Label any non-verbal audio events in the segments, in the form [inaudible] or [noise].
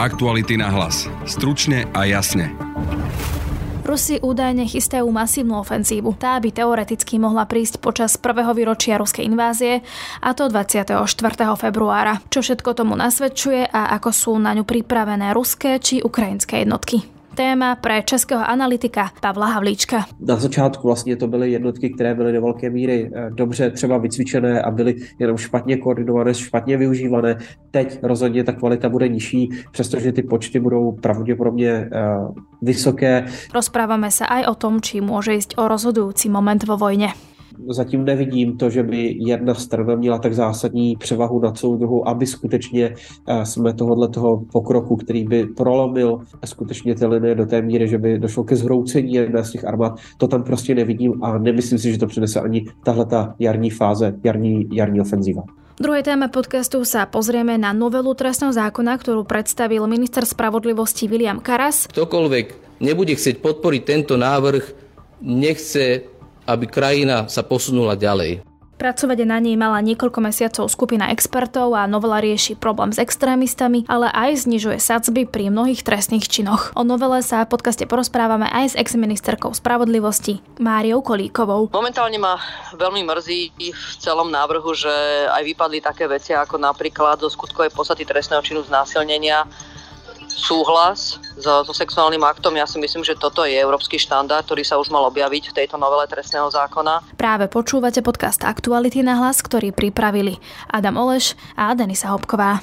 Aktuality na hlas. Stručne a jasne. Rusi údajne chystajú masívnu ofenzívu. Tá by teoreticky mohla prísť počas prvého výročia ruskej invázie, a to 24. februára. Čo všetko tomu nasvedčuje a ako sú na ňu pripravené ruské či ukrajinské jednotky téma pre českého analytika Pavla Havlíčka. Na začátku vlastně to byly jednotky, které byly do velké míry eh, dobře třeba vycvičené a byly jenom špatně koordinované, špatně využívané. Teď rozhodně ta kvalita bude nižší, přestože ty počty budou pravděpodobně uh, vysoké. Rozprávame sa aj o tom, či môže ísť o rozhodujúci moment vo vojne zatím nevidím to, že by jedna strana měla tak zásadní převahu nad celou druhou, aby skutečně eh, jsme tohohle toho pokroku, který by prolomil skutečně ty linie do té míry, že by došlo ke zhroucení jedné z těch armád, to tam prostě nevidím a nemyslím si, že to přinese ani tahle ta jarní fáze, jarní, jarní ofenzíva. V druhej téme podcastu sa pozrieme na novelu trestného zákona, ktorú predstavil minister spravodlivosti William Karas. Ktokoľvek nebude chcieť podporiť tento návrh, nechce aby krajina sa posunula ďalej. Pracovať na nej mala niekoľko mesiacov skupina expertov a novela rieši problém s extrémistami, ale aj znižuje sadzby pri mnohých trestných činoch. O novele sa v podcaste porozprávame aj s exministerkou spravodlivosti Máriou Kolíkovou. Momentálne ma veľmi mrzí v celom návrhu, že aj vypadli také veci ako napríklad do skutkovej podstaty trestného činu znásilnenia súhlas so, so sexuálnym aktom. Ja si myslím, že toto je európsky štandard, ktorý sa už mal objaviť v tejto novele trestného zákona. Práve počúvate podcast Aktuality na hlas, ktorý pripravili Adam Oleš a Denisa Hopková.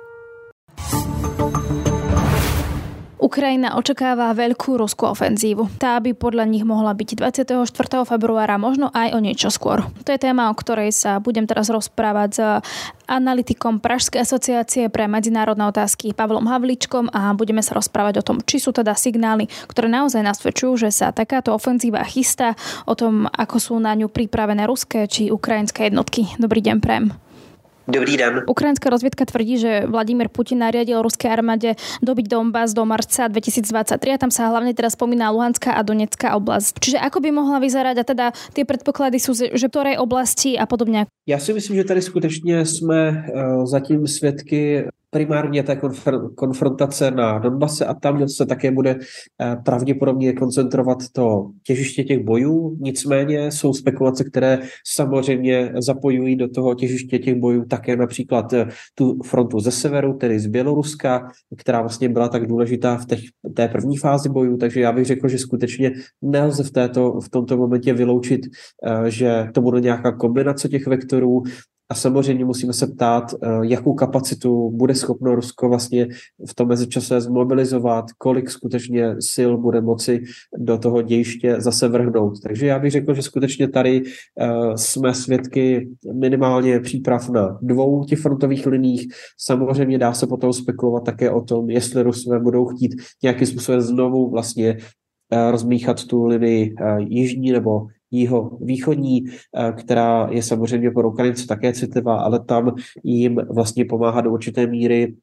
Ukrajina očakáva veľkú ruskú ofenzívu. Tá by podľa nich mohla byť 24. februára, možno aj o niečo skôr. To je téma, o ktorej sa budem teraz rozprávať s analytikom Pražskej asociácie pre medzinárodné otázky Pavlom Havličkom a budeme sa rozprávať o tom, či sú teda signály, ktoré naozaj nasvedčujú, že sa takáto ofenzíva chystá, o tom, ako sú na ňu pripravené ruské či ukrajinské jednotky. Dobrý deň, Prem. Dobrý den. Ukrajinská rozviedka tvrdí, že Vladimír Putin nariadil ruskej armáde dobiť Donbass do marca 2023 a tam sa hlavne teraz spomína Luhanská a Donetská oblasť. Čiže ako by mohla vyzerať a teda tie predpoklady sú, že ktorej oblasti a podobne? Já si myslím, že tady skutečně jsme uh, zatím svědky primárně té konfr- konfrontace na Donbase a tam se také bude eh, pravděpodobně koncentrovat to těžiště těch bojů. Nicméně jsou spekulace, které samozřejmě zapojují do toho těžiště těch bojů také například eh, tu frontu ze severu, tedy z Běloruska, která vlastně byla tak důležitá v těch, té první fázi bojů, takže já bych řekl, že skutečně nelze v, této, v tomto momentě vyloučit, eh, že to bude nějaká kombinace těch vektorů, a samozřejmě musíme se ptát, eh, jakou kapacitu bude schopno Rusko vlastně v tom mezičase zmobilizovat, kolik skutečně sil bude moci do toho dějiště zase vrhnout. Takže já bych řekl, že skutečně tady eh, jsme svědky minimálně příprav na dvou těch frontových liních. Samozřejmě dá se potom spekulovat také o tom, jestli Rusové budou chtít nějakým způsobem znovu vlastně eh, rozmíchat tu linii jižní nebo jího východní, eh, která je samozřejmě pro Ukrajince také citlivá, ale tam jim vlastně pomáhá do určité míry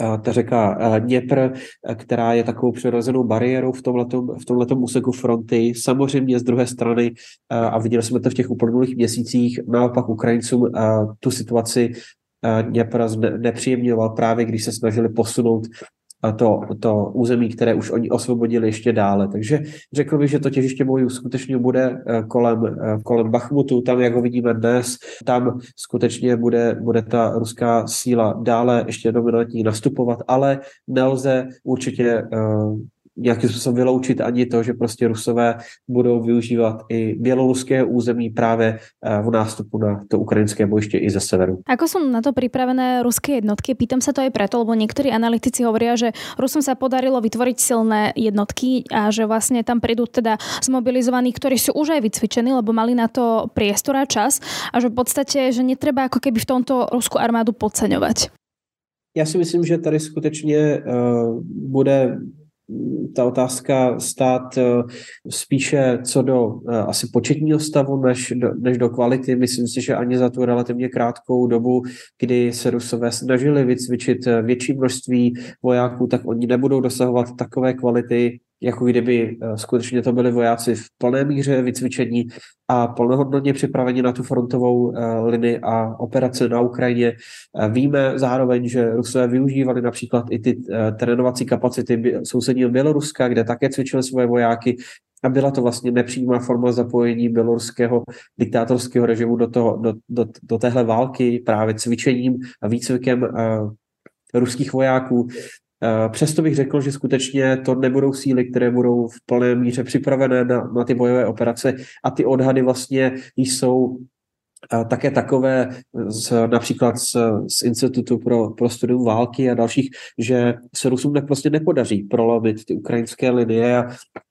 eh, ta řeka eh, Dněpr, která je takovou přirozenou bariérou v tomhletom, v úseku fronty. Samozřejmě z druhé strany, a viděli jsme to v těch uplynulých měsících, naopak Ukrajincům tu situaci Dněpr nepříjemňoval právě, když se snažili posunout to, to území, které už oni osvobodili ještě dále. Takže řekl bych, že to těžiště bojů skutečně bude eh, kolem, eh, kolem Bachmutu, tam, jak ho vidíme dnes, tam skutečně bude, bude ta ruská síla dále ještě dominantní nastupovat, ale nelze určitě uh, nějakým způsobem vyloučit ani to, že prostě Rusové budou využívat i běloruské území právě eh, v nástupu na to ukrajinské bojiště i ze severu. Ako sú na to pripravené ruské jednotky? Pýtam sa to aj preto, lebo niektorí analytici hovoria, že Rusom sa podarilo vytvoriť silné jednotky a že vlastne tam prídu teda zmobilizovaní, ktorí sú už aj vycvičení, lebo mali na to priestor a čas a že v podstate, že netreba ako keby v tomto ruskú armádu podceňovať. Já si myslím, že tady skutečně uh, bude ta otázka stát spíše co do asi početního stavu, než do, než do kvality. Myslím si, že ani za tu relativně krátkou dobu, kdy se Rusové snažili vycvičit větší množství vojáků, tak oni nebudou dosahovat takové kvality, jako kdyby eh, skutečně to byli vojáci v plné míře vycvičení a plnohodnotně připraveni na tu frontovou eh, linii a operace na Ukrajině. Eh, víme zároveň, že Rusové využívali například i ty trénovací kapacity sousedního Běloruska, kde také cvičili svoje vojáky a byla to vlastně nepřímá forma zapojení běloruského diktátorského režimu do, toho, do, do, do téhle války právě cvičením a výcvikem ruských vojáků. Eh, přesto bych řekl, že skutečně to nebudou síly, které budou v plné míře připravené na, na ty bojové operace a ty odhady vlastně jsou eh, také takové z, například z, z Institutu pro, pro studium války a dalších, že se Rusům tak prostě nepodaří prolomit ty ukrajinské linie a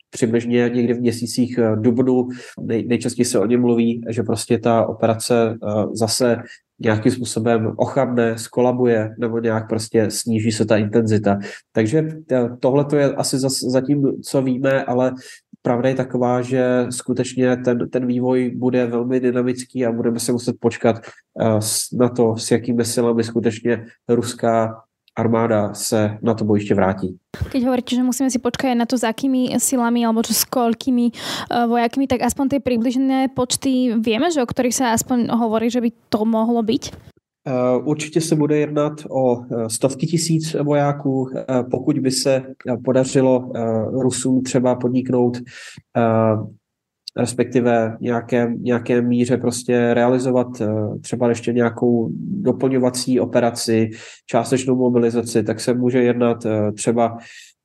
přibližně někdy v měsících eh, dubnu nej, nejčastěji se o něm mluví, že prostě ta operace zase nějakým způsobem ochabne, skolabuje nebo nějak prostě sníží se ta intenzita. Takže tohle to je asi zatím, co víme, ale pravda je taková, že skutečně ten, ten vývoj bude velmi dynamický a budeme se muset počkat eh, na to, s jakými silami skutečně ruská armáda se na to bojiště vrátí. Keď hovoríte, že musíme si počkať na to, s akými silami alebo čo, s koľkými uh, vojakmi, tak aspoň tie približné počty vieme, že o ktorých sa aspoň hovorí, že by to mohlo byť? Uh, určitě se bude jednat o uh, stovky tisíc vojáků. Pokud by se podařilo Rusům třeba podniknout respektive nějaké, nějaké míře prostě realizovat eh, třeba ještě nějakou doplňovací operaci, částečnou mobilizaci, tak se může jednat eh, třeba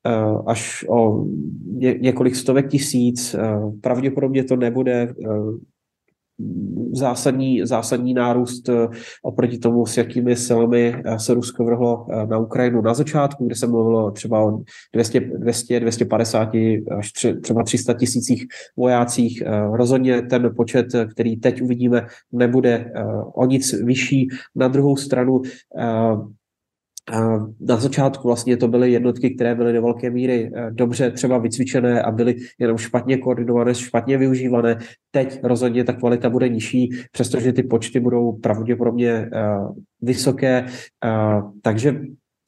eh, až o několik stovek tisíc. Pravděpodobně to nebude zásadní, zásadní nárůst eh, oproti tomu, s jakými silami eh, se Rusko vrhlo eh, na Ukrajinu na začátku, kde se mluvilo třeba o 200, 200 250 až třeba 300 tisících vojácích. Rozhodně ten počet, který teď uvidíme, nebude o nic vyšší. Na druhou stranu na začátku vlastně to byly jednotky, které byly do velké míry eh, dobře třeba vycvičené a byly jenom špatně koordinované, špatně využívané. Teď rozhodně ta kvalita bude nižší, přestože ty počty budou pravděpodobně eh, vysoké. Eh, takže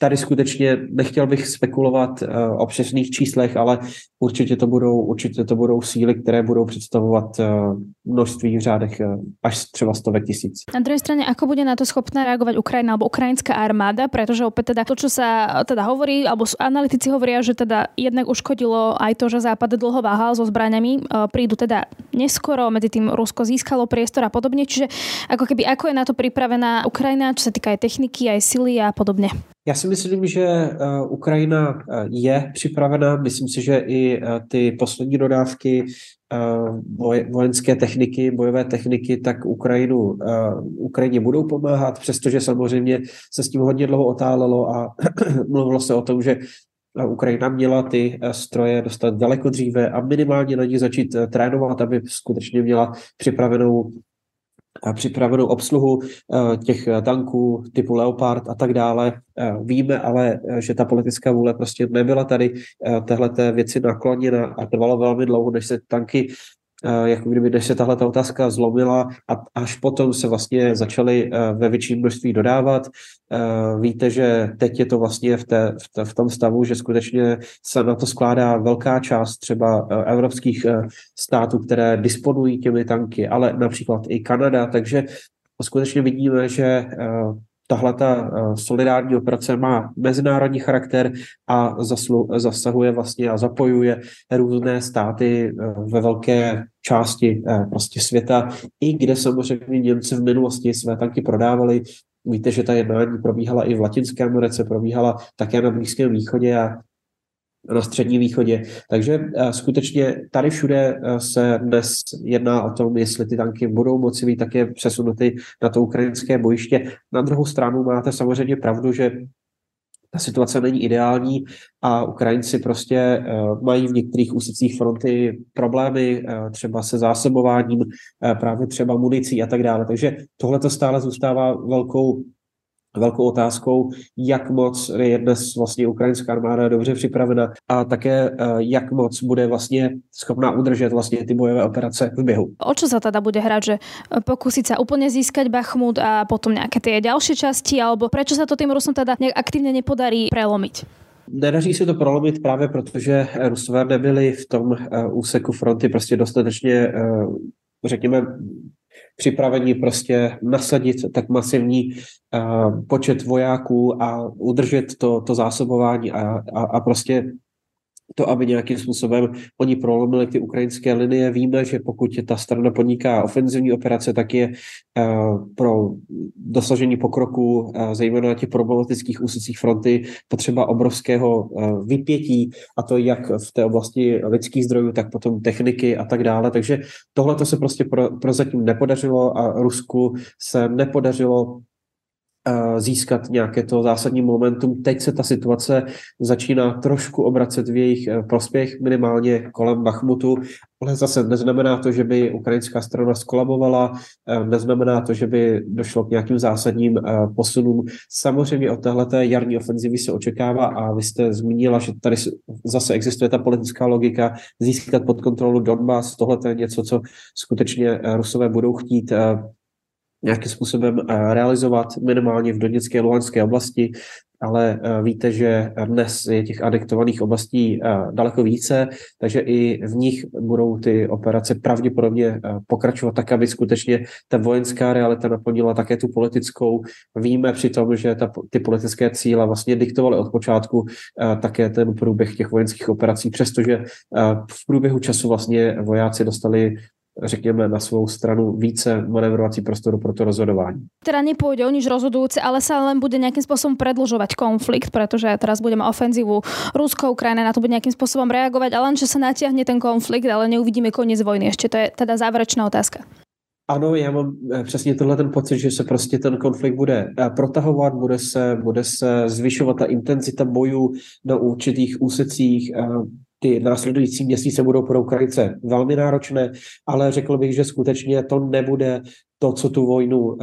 tady skutečně nechtěl bych spekulovat uh, o přesných číslech, ale určitě to budou, určitě to budou síly, které budou představovat uh, množství v řádech uh, až třeba stovek tisíc. Na druhé straně, ako bude na to schopná reagovať Ukrajina alebo ukrajinská armáda, pretože opäť teda to, čo sa teda hovorí, alebo analytici hovoria, že teda jednak uškodilo aj to, že Západ dlho váhal so zbraňami, prídu teda neskoro, medzi tým Rusko získalo priestor a podobne, čiže ako keby ako je na to pripravená Ukrajina, čo sa týka aj techniky, aj sily a podobne. Já si myslím, že eh, Ukrajina eh, je připravena. Myslím si, že i eh, ty poslední dodávky vojenské techniky, bojové techniky, tak Ukrajinu, Ukrajině budou pomáhat, přestože samozřejmě se s tím hodně dlouho otálelo a [clears throat] mluvilo se o tom, že Ukrajina měla ty stroje dostat daleko dříve a minimálně na ně začít trénovat, aby skutečně měla připravenou připravenou obsluhu eh, těch eh, tanků typu Leopard a tak dále. Eh, víme ale, že ta politická vůle prostě nebyla tady téhleté věci nakloněna a trvalo velmi dlouho, než se tanky jako kdyby než se tahle ta otázka zlomila a až potom se vlastně začaly eh, ve větším množství dodávat. Eh, víte, že teď je to vlastně v, té, v, té, v tom stavu, že skutečně se na to skládá velká část třeba evropských států, které disponují těmi tanky, ale například i Kanada, takže skutečně vidíme, že tahle ta eh, solidární operace má mezinárodní charakter a zaslu, zasahuje vlastně a zapojuje různé státy eh, ve velké části eh, prostě světa, i kde samozřejmě Němci v minulosti své tanky prodávali. Víte, že ta jednání probíhala i v Latinské Americe, probíhala také na Blízkém východě a na středním východě. Takže uh, skutečně tady všude uh, se dnes jedná o tom, jestli ty tanky budou moci být také přesunuty na to ukrajinské bojiště. Na druhou stranu máte samozřejmě pravdu, že ta situace není ideální a Ukrajinci prostě uh, mají v některých úsecích fronty problémy, třeba se zásobováním, právě třeba municí a tak dále. Takže tohle to stále zůstává velkou velkou otázkou, jak moc je dnes vlastně ukrajinská armáda dobře připravena a také eh, jak moc bude vlastně schopná udržet vlastně ty bojové operace v běhu. O čo sa teda bude hrať, že pokúsiť sa úplne získať Bachmut a potom nejaké tie ďalšie časti, alebo prečo sa to tým Rusom teda nejak aktívne nepodarí prelomiť? Nedaří se to prolomit právě protože Rusové nebyli v tom eh, úseku fronty prostě dostatečně, eh, řekněme, připraveni prostě nasadit tak masivní uh, počet vojáků a udržet to, to zásobování a, a, a prostě to, aby nějakým způsobem oni prolomili ty ukrajinské linie. Víme, že pokud ta strana podniká ofenzivní operace, tak je uh, pro dosažení pokroku, uh, zejména na těch problematických úsecích fronty, potřeba obrovského uh, vypětí, a to jak v té oblasti lidských zdrojů, tak potom techniky a tak dále. Takže tohle to se prostě pro, prozatím nepodařilo a Rusku se nepodařilo získat nějaké to zásadní momentum. Teď se ta situace začíná trošku obracet v jejich eh, prospěch, minimálně kolem Bachmutu, ale zase neznamená to, že by ukrajinská strana skolabovala, eh, neznamená to, že by došlo k nějakým zásadním eh, posunům. Samozřejmě od téhleté jarní ofenzivy se očekává a vy jste zmínila, že tady zase existuje ta politická logika získat pod kontrolu Donbass. Tohle je něco, co skutečně Rusové budou chtít nějakým způsobem eh, realizovat minimálně v Doněcké a Luhanské oblasti, ale eh, víte, že dnes je těch adektovaných oblastí eh, daleko více, takže i v nich budou ty operace pravděpodobně pokračovat tak, aby skutečně ta vojenská realita naplnila také tu politickou. Víme přitom, že ta, ty politické cíle vlastně diktovaly od počátku také ten průběh těch vojenských operací, přestože v průběhu času vlastně vojáci dostali řekněme, na svou stranu více manevrovací prostoru pro to rozhodování. Teda nepôjde o nič rozhodujúce, ale sa len bude nejakým spôsobom predlžovať konflikt, pretože teraz budeme ofenzívu Rusko, Ukrajina na to bude nejakým spôsobom reagovať, ale len, že sa natiahne ten konflikt, ale neuvidíme koniec vojny. Ešte to je teda záverečná otázka. Ano, já mám eh, přesně tenhle ten pocit, že se prostě ten konflikt bude eh, protahovat, bude se, bude se zvyšovat ta intenzita bojů na určitých úsecích, eh, ty následující měsíce budou pro Ukrajince velmi náročné, ale řekl bych, že skutečně to nebude to, co tu vojnu uh,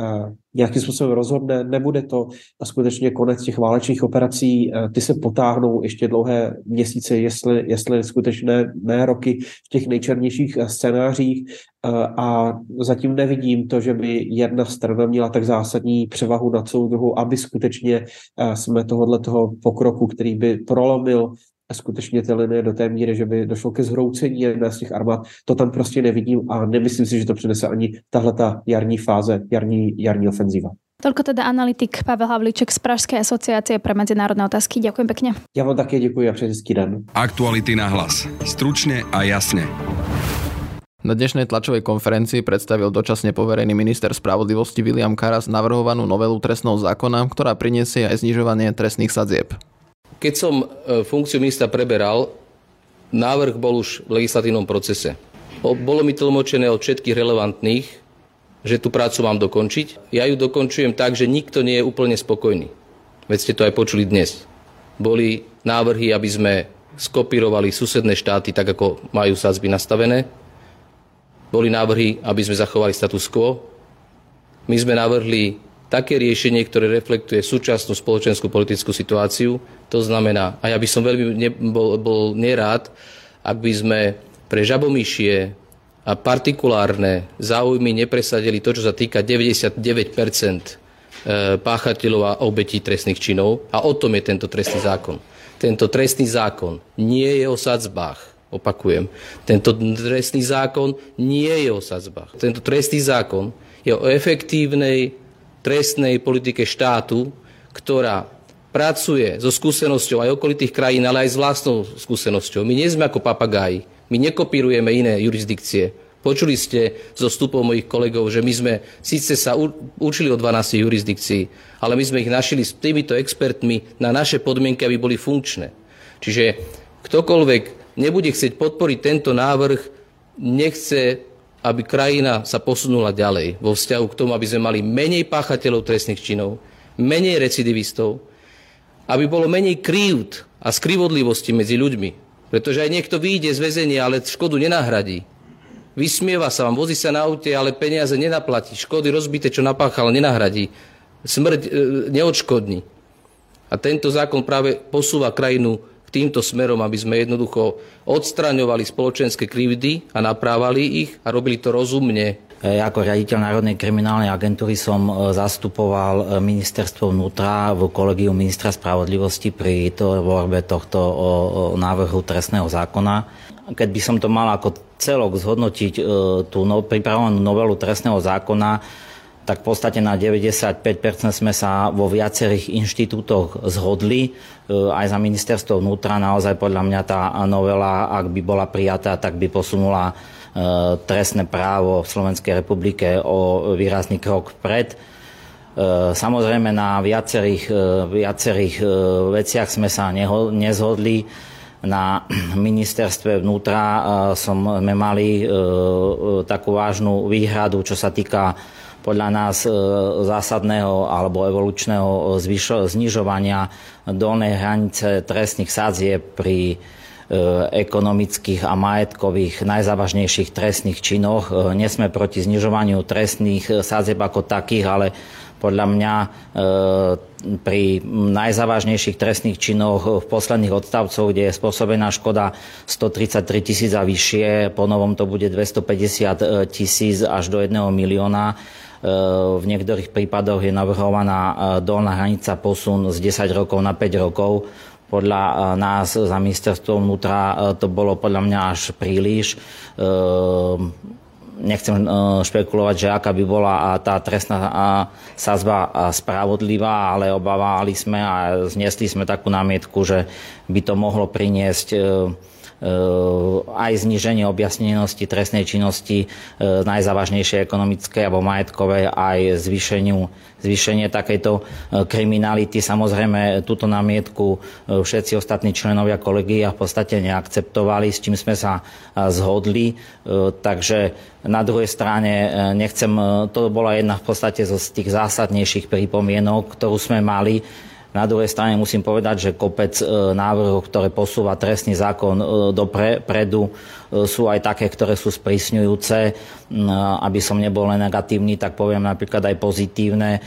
nějakým způsobem rozhodne, nebude to. Skutečně konec těch válečných operací, uh, ty se potáhnou ještě dlouhé měsíce, jestli, jestli skutečné ne roky v těch nejčernějších uh, scénářích. A zatím nevidím to, že by jedna strana měla tak zásadní převahu nad celou druhou, aby skutečně jsme tohohle toho pokroku, který by prolomil skutečně ty linie do té míry, že by došlo ke zhroucení jedné z těch armád, to tam prostě nevidím a nemyslím si, že to přinese ani tahle ta jarní fáze, jarní, jarní ofenzíva. Toľko teda analytik Pavel Havlíček z Pražskej asociácie pre medzinárodné otázky. Ďakujem pekne. Ja vám také ďakujem a hezký den. Aktuality na hlas. Stručne a jasne. Na dnešnej tlačovej konferencii predstavil dočasne poverený minister spravodlivosti William Karas navrhovanú novelu trestného zákona, ktorá priniesie aj znižovanie trestných sadzieb. Keď som e, funkciu ministra preberal, návrh bol už v legislatívnom procese. Bolo mi tlmočené od všetkých relevantných, že tú prácu mám dokončiť. Ja ju dokončujem tak, že nikto nie je úplne spokojný. Veď ste to aj počuli dnes. Boli návrhy, aby sme skopírovali susedné štáty tak, ako majú sázby nastavené. Boli návrhy, aby sme zachovali status quo. My sme navrhli také riešenie, ktoré reflektuje súčasnú spoločenskú politickú situáciu. To znamená, a ja by som veľmi ne, bol, bol nerád, ak by sme pre žabomyšie a partikulárne záujmy nepresadili to, čo sa týka 99 e, páchateľov a obetí trestných činov. A o tom je tento trestný zákon. Tento trestný zákon nie je o sadzbách. Opakujem. Tento trestný zákon nie je o sadzbách. Tento trestný zákon je o efektívnej trestnej politike štátu, ktorá pracuje so skúsenosťou aj okolitých krajín, ale aj s vlastnou skúsenosťou. My nie sme ako papagáji. My nekopírujeme iné jurisdikcie. Počuli ste zo vstupov mojich kolegov, že my sme síce sa učili o 12 jurisdikcií, ale my sme ich našili s týmito expertmi na naše podmienky, aby boli funkčné. Čiže ktokoľvek nebude chcieť podporiť tento návrh, nechce aby krajina sa posunula ďalej vo vzťahu k tomu, aby sme mali menej páchateľov trestných činov, menej recidivistov, aby bolo menej krívd a skrivodlivosti medzi ľuďmi. Pretože aj niekto vyjde z väzenia, ale škodu nenahradí. Vysmieva sa vám, vozí sa na aute, ale peniaze nenaplatí. Škody rozbité, čo napáchal, nenahradí. Smrť e, neodškodní. A tento zákon práve posúva krajinu týmto smerom, aby sme jednoducho odstraňovali spoločenské krivdy a naprávali ich a robili to rozumne. E, ako riaditeľ Národnej kriminálnej agentúry som e, zastupoval e, ministerstvo vnútra v kolegiu ministra spravodlivosti pri tvorbe tohto návrhu trestného zákona. Keď by som to mal ako celok zhodnotiť tú no, pripravenú novelu trestného zákona, tak v podstate na 95% sme sa vo viacerých inštitútoch zhodli. E, aj za ministerstvo vnútra naozaj podľa mňa tá novela, ak by bola prijatá, tak by posunula e, trestné právo v Slovenskej republike o výrazný krok vpred. E, samozrejme na viacerých, viacerých veciach sme sa neho, nezhodli. Na ministerstve vnútra sme mali takú vážnu výhradu, čo sa týka podľa nás e, zásadného alebo evolučného zvyšo, znižovania dolnej hranice trestných sadzie pri e, ekonomických a majetkových najzávažnejších trestných činoch. E, Nesme proti znižovaniu trestných sádzieb ako takých, ale podľa mňa pri najzávažnejších trestných činoch v posledných odstavcoch, kde je spôsobená škoda 133 tisíc a vyššie, po novom to bude 250 tisíc až do 1 milióna, v niektorých prípadoch je navrhovaná e, dolná hranica posun z 10 rokov na 5 rokov. Podľa e, nás za ministerstvo vnútra e, to bolo podľa mňa až príliš. Nechcem špekulovať, že aká by bola tá trestná sazba spravodlivá, ale obávali sme a zniesli sme takú námietku, že by to mohlo priniesť aj zníženie objasnenosti trestnej činnosti eh, najzávažnejšej ekonomickej alebo majetkovej, aj zvýšeniu, zvýšenie takejto eh, kriminality. Samozrejme, túto námietku všetci ostatní členovia kolegia v podstate neakceptovali, s čím sme sa zhodli. Takže na druhej strane nechcem, to bola jedna v podstate z tých zásadnejších pripomienok, ktorú sme mali na druhej strane musím povedať, že kopec e, návrhov, ktoré posúva trestný zákon e, dopredu, e, sú aj také, ktoré sú sprísňujúce. Aby som nebol len negatívny, tak poviem napríklad aj pozitívne.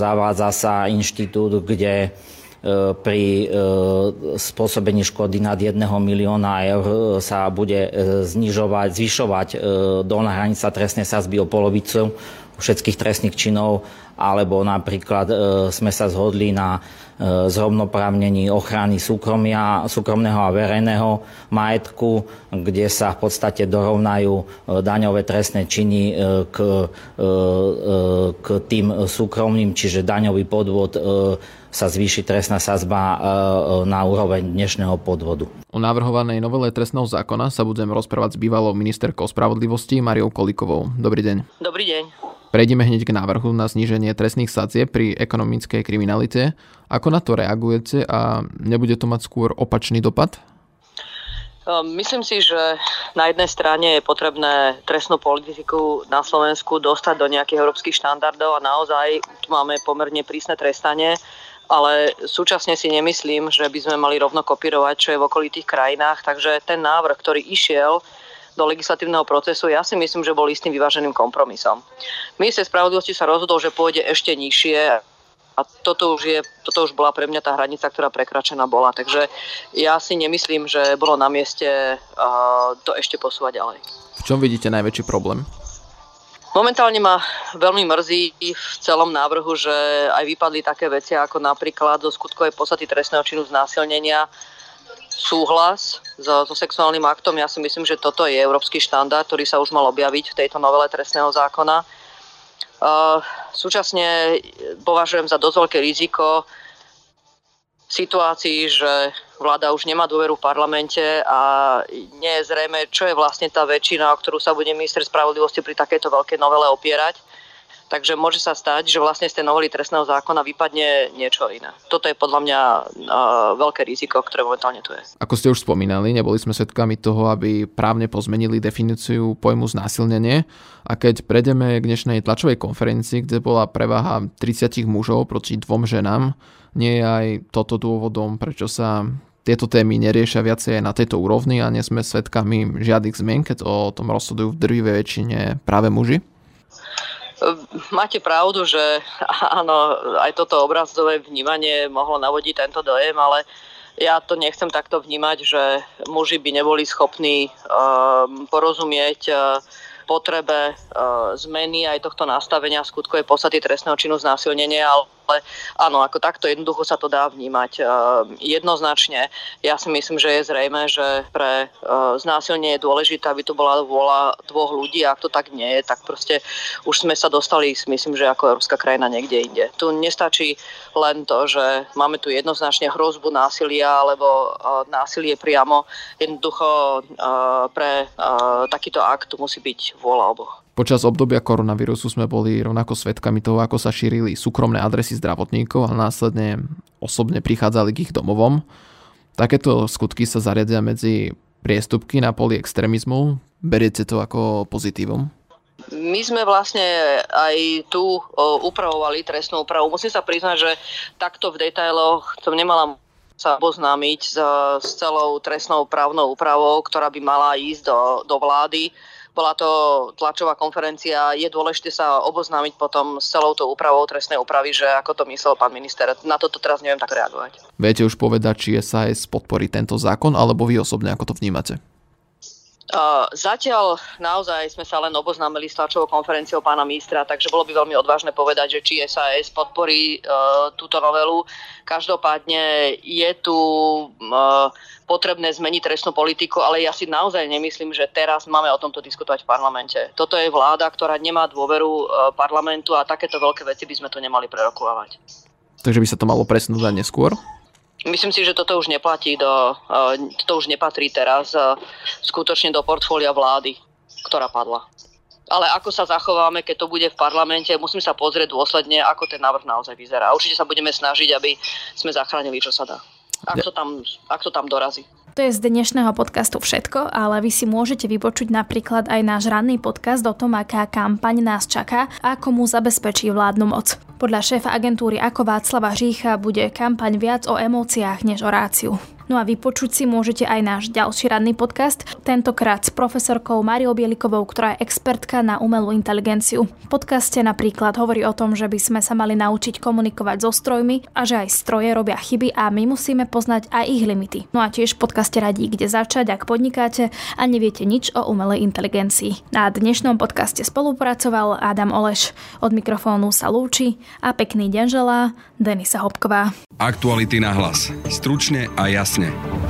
Zavádza sa inštitút, kde pri spôsobení škody nad 1 milióna eur sa bude znižovať, zvyšovať dolná hranica trestnej sazby o polovicu všetkých trestných činov alebo napríklad e, sme sa zhodli na e, zrovnoprávnení ochrany súkromia, súkromného a verejného majetku, kde sa v podstate dorovnajú e, daňové trestné činy e, k, e, e, k tým súkromným, čiže daňový podvod sa zvýši trestná sazba na úroveň dnešného podvodu. O navrhovanej novele trestného zákona sa budem rozprávať s bývalou ministerkou spravodlivosti Mariou Kolikovou. Dobrý deň. Dobrý deň. Prejdeme hneď k návrhu na zníženie trestných sadzie pri ekonomickej kriminalite. Ako na to reagujete a nebude to mať skôr opačný dopad? Ehm, myslím si, že na jednej strane je potrebné trestnú politiku na Slovensku dostať do nejakých európskych štandardov a naozaj tu máme pomerne prísne trestanie, ale súčasne si nemyslím, že by sme mali rovno kopírovať, čo je v okolitých krajinách, takže ten návrh, ktorý išiel do legislatívneho procesu, ja si myslím, že bol istým vyváženým kompromisom. Minister spravodlivosti sa rozhodol, že pôjde ešte nižšie a toto už, je, toto už bola pre mňa tá hranica, ktorá prekračená bola. Takže ja si nemyslím, že bolo na mieste uh, to ešte posúvať ďalej. V čom vidíte najväčší problém? Momentálne ma veľmi mrzí v celom návrhu, že aj vypadli také veci ako napríklad zo skutkovej podstaty trestného činu znásilnenia, súhlas so, so sexuálnym aktom. Ja si myslím, že toto je európsky štandard, ktorý sa už mal objaviť v tejto novele trestného zákona. Uh, súčasne považujem za dosť veľké riziko situácii, že vláda už nemá dôveru v parlamente a nie je zrejme, čo je vlastne tá väčšina, o ktorú sa bude minister spravodlivosti pri takejto veľkej novele opierať. Takže môže sa stať, že vlastne z tej novely trestného zákona vypadne niečo iné. Toto je podľa mňa veľké riziko, ktoré momentálne tu je. Ako ste už spomínali, neboli sme svedkami toho, aby právne pozmenili definíciu pojmu znásilnenie. A keď prejdeme k dnešnej tlačovej konferencii, kde bola prevaha 30 mužov proti dvom ženám, nie je aj toto dôvodom, prečo sa tieto témy neriešia viacej aj na tejto úrovni a nie sme svedkami žiadnych zmien, keď o tom rozhodujú v drvivej väčšine práve muži? Máte pravdu, že [laughs] áno, aj toto obrazové vnímanie mohlo navodiť tento dojem, ale ja to nechcem takto vnímať, že muži by neboli schopní um, porozumieť uh, potrebe uh, zmeny aj tohto nastavenia skutkovej podstaty trestného činu znásilnenia, ale ale áno, ako takto jednoducho sa to dá vnímať. Jednoznačne, ja si myslím, že je zrejme, že pre znásilnenie je dôležité, aby to bola vôľa dvoch ľudí a ak to tak nie je, tak proste už sme sa dostali, myslím, že ako európska krajina niekde inde. Tu nestačí len to, že máme tu jednoznačne hrozbu násilia alebo násilie priamo. Jednoducho pre takýto akt musí byť vôľa oboch. Počas obdobia koronavírusu sme boli rovnako svetkami toho, ako sa šírili súkromné adresy zdravotníkov a následne osobne prichádzali k ich domovom. Takéto skutky sa zariadia medzi priestupky na poli extrémizmu. Beriete to ako pozitívum? My sme vlastne aj tu upravovali trestnú úpravu. Musím sa priznať, že takto v detailoch som nemala sa oboznámiť s, celou trestnou právnou úpravou, ktorá by mala ísť do, do vlády bola to tlačová konferencia. Je dôležité sa oboznámiť potom s celou tou úpravou trestnej úpravy, že ako to myslel pán minister. Na toto teraz neviem tak reagovať. Viete už povedať, či SAS podporí tento zákon, alebo vy osobne ako to vnímate? Zatiaľ naozaj sme sa len oboznámili s tlačovou konferenciou pána ministra, takže bolo by veľmi odvážne povedať, že či SAS podporí uh, túto novelu. Každopádne je tu uh, potrebné zmeniť trestnú politiku, ale ja si naozaj nemyslím, že teraz máme o tomto diskutovať v parlamente. Toto je vláda, ktorá nemá dôveru uh, parlamentu a takéto veľké veci by sme tu nemali prerokovať. Takže by sa to malo presnúť neskôr? Myslím si, že toto už neplatí do, eh, toto už nepatrí teraz eh, skutočne do portfólia vlády, ktorá padla. Ale ako sa zachováme, keď to bude v parlamente, musím sa pozrieť dôsledne, ako ten návrh naozaj vyzerá. Určite sa budeme snažiť, aby sme zachránili, čo sa dá. Ak to tam, ak to tam dorazí. To je z dnešného podcastu všetko, ale vy si môžete vypočuť napríklad aj náš ranný podcast o tom, aká kampaň nás čaká a ako mu zabezpečí vládnu moc. Podľa šéfa agentúry ako Václava Žícha bude kampaň viac o emóciách než o ráciu. No a vypočuť si môžete aj náš ďalší radný podcast, tentokrát s profesorkou Mariou Bielikovou, ktorá je expertka na umelú inteligenciu. V podcaste napríklad hovorí o tom, že by sme sa mali naučiť komunikovať so strojmi a že aj stroje robia chyby a my musíme poznať aj ich limity. No a tiež v podcaste radí, kde začať, ak podnikáte a neviete nič o umelej inteligencii. Na dnešnom podcaste spolupracoval Adam Oleš. Od mikrofónu sa lúči a pekný deň želá Denisa Hopková. Aktuality na hlas. Stručne a jasne. Disney.